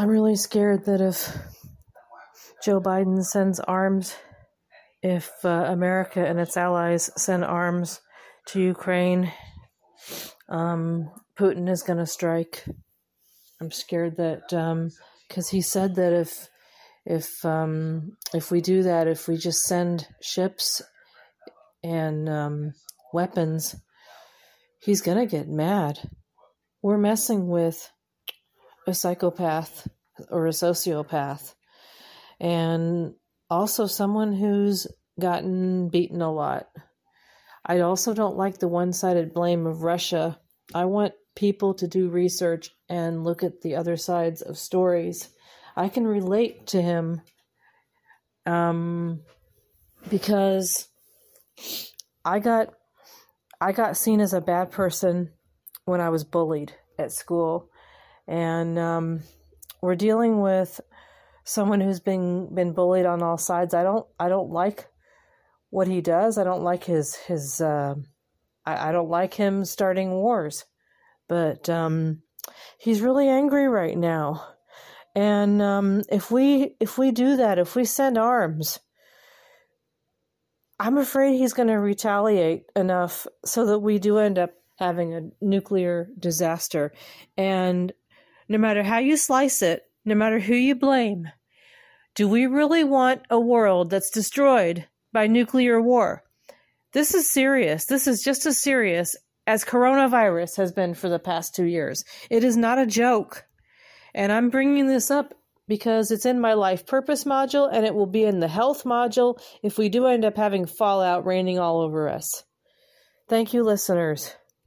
I'm really scared that if Joe Biden sends arms, if uh, America and its allies send arms to Ukraine, um, Putin is going to strike. I'm scared that because um, he said that if if um, if we do that, if we just send ships and um, weapons, he's gonna get mad. We're messing with a psychopath or a sociopath, and also someone who's gotten beaten a lot. I also don't like the one sided blame of Russia. I want people to do research and look at the other sides of stories. I can relate to him um, because I got I got seen as a bad person when I was bullied at school, and um, we're dealing with someone who's been been bullied on all sides. I don't I don't like what he does. I don't like his his. Uh, I, I don't like him starting wars, but um, he's really angry right now. And um, if we if we do that, if we send arms, I'm afraid he's going to retaliate enough so that we do end up having a nuclear disaster. And no matter how you slice it, no matter who you blame, do we really want a world that's destroyed by nuclear war? This is serious. This is just as serious as coronavirus has been for the past two years. It is not a joke. And I'm bringing this up because it's in my life purpose module and it will be in the health module if we do end up having fallout raining all over us. Thank you, listeners.